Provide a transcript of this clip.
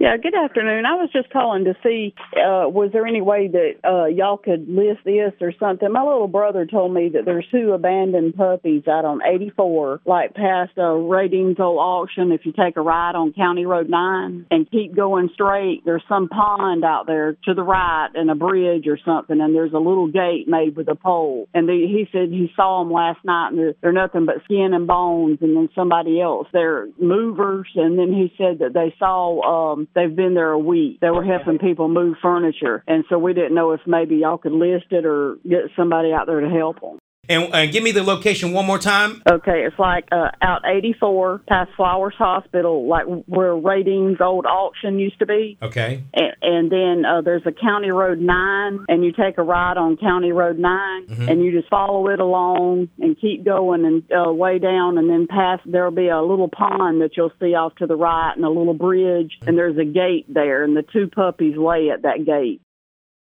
Yeah, good afternoon. I was just calling to see uh, was there any way that uh, y'all could list this or something. My little brother told me that there's two abandoned puppies out on 84, like past a ratings old auction. If you take a ride on County Road 9 and keep going straight, there's some pond out there to the right and a bridge or something, and there's a little gate made with a pole. And the, he said he saw them last night, and they're, they're nothing but skin and bones. And then somebody else, they're movers. And then he said that they saw um, they've been there a week. They were helping people move furniture, and so we didn't know if maybe y'all could list it or get somebody out there to help them. And uh, give me the location one more time. Okay, it's like uh, out 84 past Flowers Hospital, like where Ratings old auction used to be. Okay. And, and then uh, there's a County Road 9, and you take a ride on County Road 9, Mm-hmm. and you just follow it along and keep going and uh, way down, and then past there'll be a little pond that you'll see off to the right, and a little bridge, and there's a gate there, and the two puppies lay at that gate.